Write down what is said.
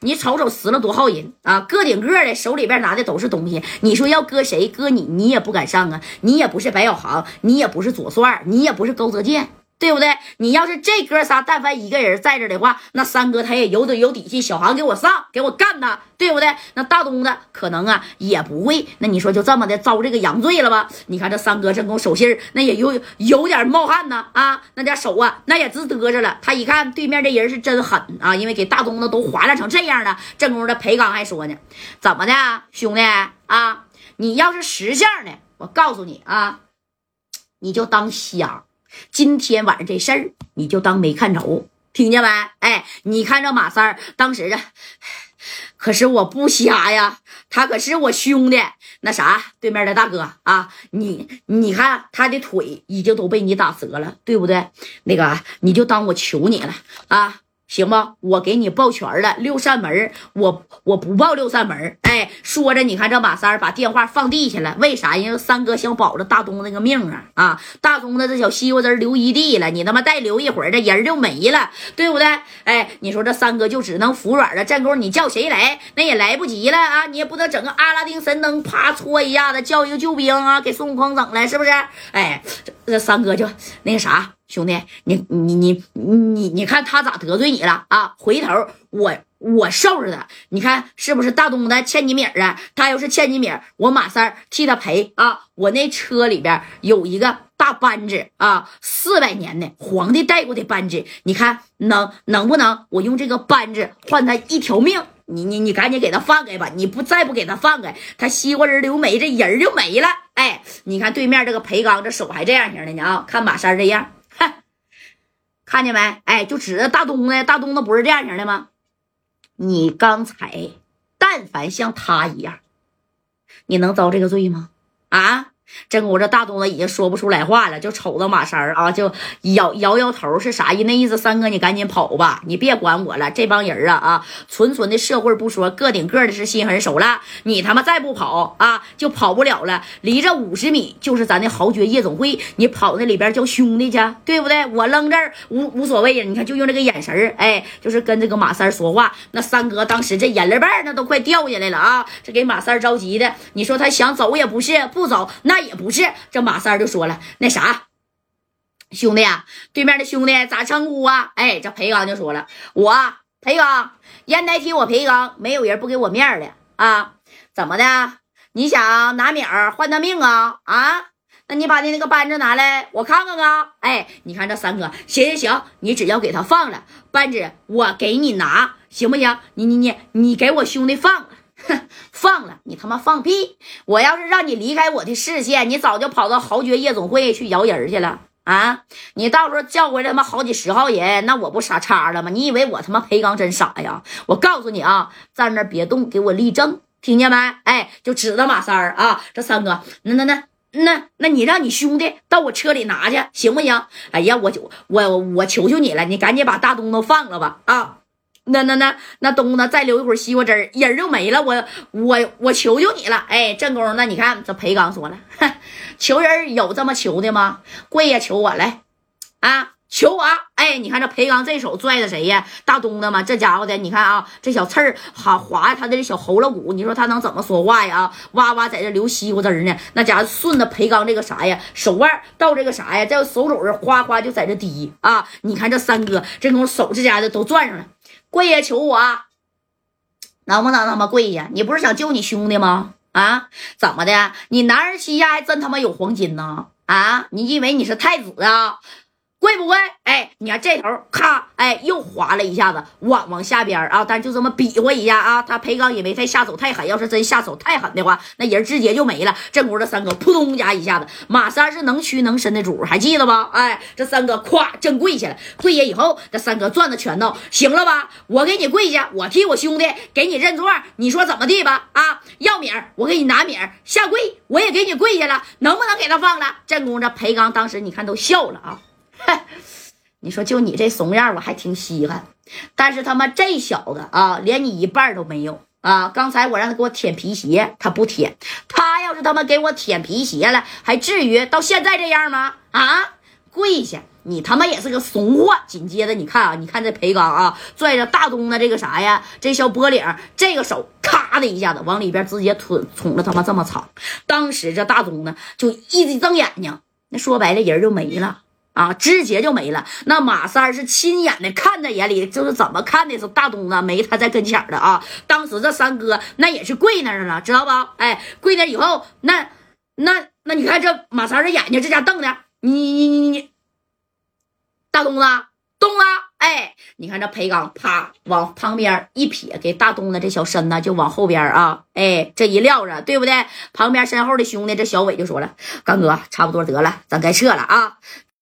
你瞅瞅死了多少人啊！个顶个的手里边拿的都是东西，你说要搁谁？搁你，你也不敢上啊！你也不是白小航，你也不是左帅，你也不是高泽健。对不对？你要是这哥仨，但凡一个人在这的话，那三哥他也有有底气。小航给我上，给我干他，对不对？那大东子可能啊也不会。那你说就这么的遭这个洋罪了吧？你看这三哥正宫手心那也有有点冒汗呢啊，那点手啊，那也直嘚着了。他一看对面这人是真狠啊，因为给大东子都划拉成这样了。正宫的裴刚还说呢，怎么的，兄弟啊？你要是识相的，我告诉你啊，你就当瞎。今天晚上这事儿，你就当没看着，听见没？哎，你看这马三儿当时啊，可是我不瞎呀，他可是我兄弟。那啥，对面的大哥啊，你你看他的腿已经都被你打折了，对不对？那个，你就当我求你了啊。行不？我给你报全了，六扇门我我不报六扇门哎，说着，你看这马三把电话放地下了，为啥？因为三哥想保着大东那个命啊！啊，大东的这小西瓜汁留一地了，你他妈再留一会儿，这人就没了，对不对？哎，你说这三哥就只能服软了。战功你叫谁来？那也来不及了啊！你也不能整个阿拉丁神灯，啪搓一下子叫一个救兵啊，给孙悟空整来，是不是？哎，这这三哥就那个啥。兄弟，你你你你你看他咋得罪你了啊？回头我我收拾他，你看是不是大东子欠你米儿啊？他要是欠你米儿，我马三替他赔啊！我那车里边有一个大扳指啊，四百年的皇帝戴过的扳指，你看能能不能我用这个扳指换他一条命？你你你赶紧给他放开吧！你不再不给他放开，他西瓜仁留没，这人就没了。哎，你看对面这个裴刚，这手还这样型的呢啊！看马三这样。看见没？哎，就指着大东子，大东子不是这样型的吗？你刚才但凡像他一样，你能遭这个罪吗？啊？真我这大东子已经说不出来话了，就瞅着马三儿啊，就摇摇摇头，是啥意？那意思，三哥你赶紧跑吧，你别管我了。这帮人啊啊，纯纯的社会不说，个顶个的是心狠手辣。你他妈再不跑啊，就跑不了了。离这五十米就是咱的豪爵夜总会，你跑那里边叫兄弟去，对不对？我扔这儿无无所谓呀。你看，就用这个眼神儿，哎，就是跟这个马三说话。那三哥当时这眼泪瓣那都快掉下来了啊，这给马三着急的。你说他想走也不是，不走那。也不是，这马三就说了，那啥，兄弟啊，对面的兄弟咋称呼啊？哎，这裴刚就说了，我裴刚，烟台提我裴刚，没有人不给我面的啊？怎么的？你想拿米儿换他命啊？啊？那你把你那个扳指拿来，我看看啊。哎，你看这三哥，行行行，你只要给他放了扳指，我给你拿，行不行？你你你你给我兄弟放了。哼，放了你他妈放屁！我要是让你离开我的视线，你早就跑到豪爵夜总会去摇人去了啊！你到时候叫回来他妈好几十号人，那我不傻叉了吗？你以为我他妈裴刚真傻呀？我告诉你啊，站那别动，给我立正，听见没？哎，就指着马三儿啊，这三哥，那那那那那你让你兄弟到我车里拿去，行不行？哎呀，我就我我求求你了，你赶紧把大东都放了吧啊！那那那那东子再留一会儿西瓜汁儿，人就没了。我我我求求你了，哎，正宫，那你看这裴刚说了，求人有这么求的吗？跪下求我来，啊，求我！哎，你看这裴刚这手拽的谁呀？大东子吗？这家伙的，你看啊，这小刺儿哈划他的小喉咙骨，你说他能怎么说话呀？哇哇在这流西瓜汁呢，那家伙顺着裴刚这个啥呀，手腕到这个啥呀，在手肘这哗哗就在这滴啊！你看这三哥这种手这家的都攥上了。跪下求我，能不能他妈跪下？你不是想救你兄弟吗？啊，怎么的？你男人膝下还真他妈有黄金呢？啊，你以为你是太子啊？贵不贵？哎，你看这头，咔，哎，又划了一下子，往往下边啊，但就这么比划一下啊。他裴刚也没太下手太狠，要是真下手太狠的话，那人直接就没了。这屋这三哥扑通加一下子，马三是能屈能伸的主，还记得吧？哎，这三哥咵真跪下了，跪下以后，这三哥攥着拳头，行了吧？我给你跪下，我替我兄弟给你认错，你说怎么地吧？啊，要米儿，我给你拿米儿，下跪，我也给你跪下了，能不能给他放了？正宫这裴刚当时你看都笑了啊。你说就你这怂样，我还挺稀罕。但是他妈这小子啊，连你一半都没有啊！刚才我让他给我舔皮鞋，他不舔。他要是他妈给我舔皮鞋了，还至于到现在这样吗？啊！跪下。你他妈也是个怂货！紧接着你看啊，你看这裴刚啊，拽着大东的这个啥呀，这小脖领，这个手咔的一下子往里边直接吞，捅了他妈这么长。当时这大东呢，就一直睁眼睛，那说白了人就没了啊，直接就没了。那马三是亲眼的看在眼里，就是怎么看的是大东子没他在跟前的啊。当时这三哥那也是跪那儿了，知道吧？哎，跪那以后，那那那你看这马三的眼睛，这家瞪的，你你你你。大东子，动了！哎，你看这裴刚，啪往旁边一撇，给大东子这小身子就往后边啊，哎，这一撂着，对不对？旁边身后的兄弟这小伟就说了：“刚哥，差不多得了，咱该撤了啊。”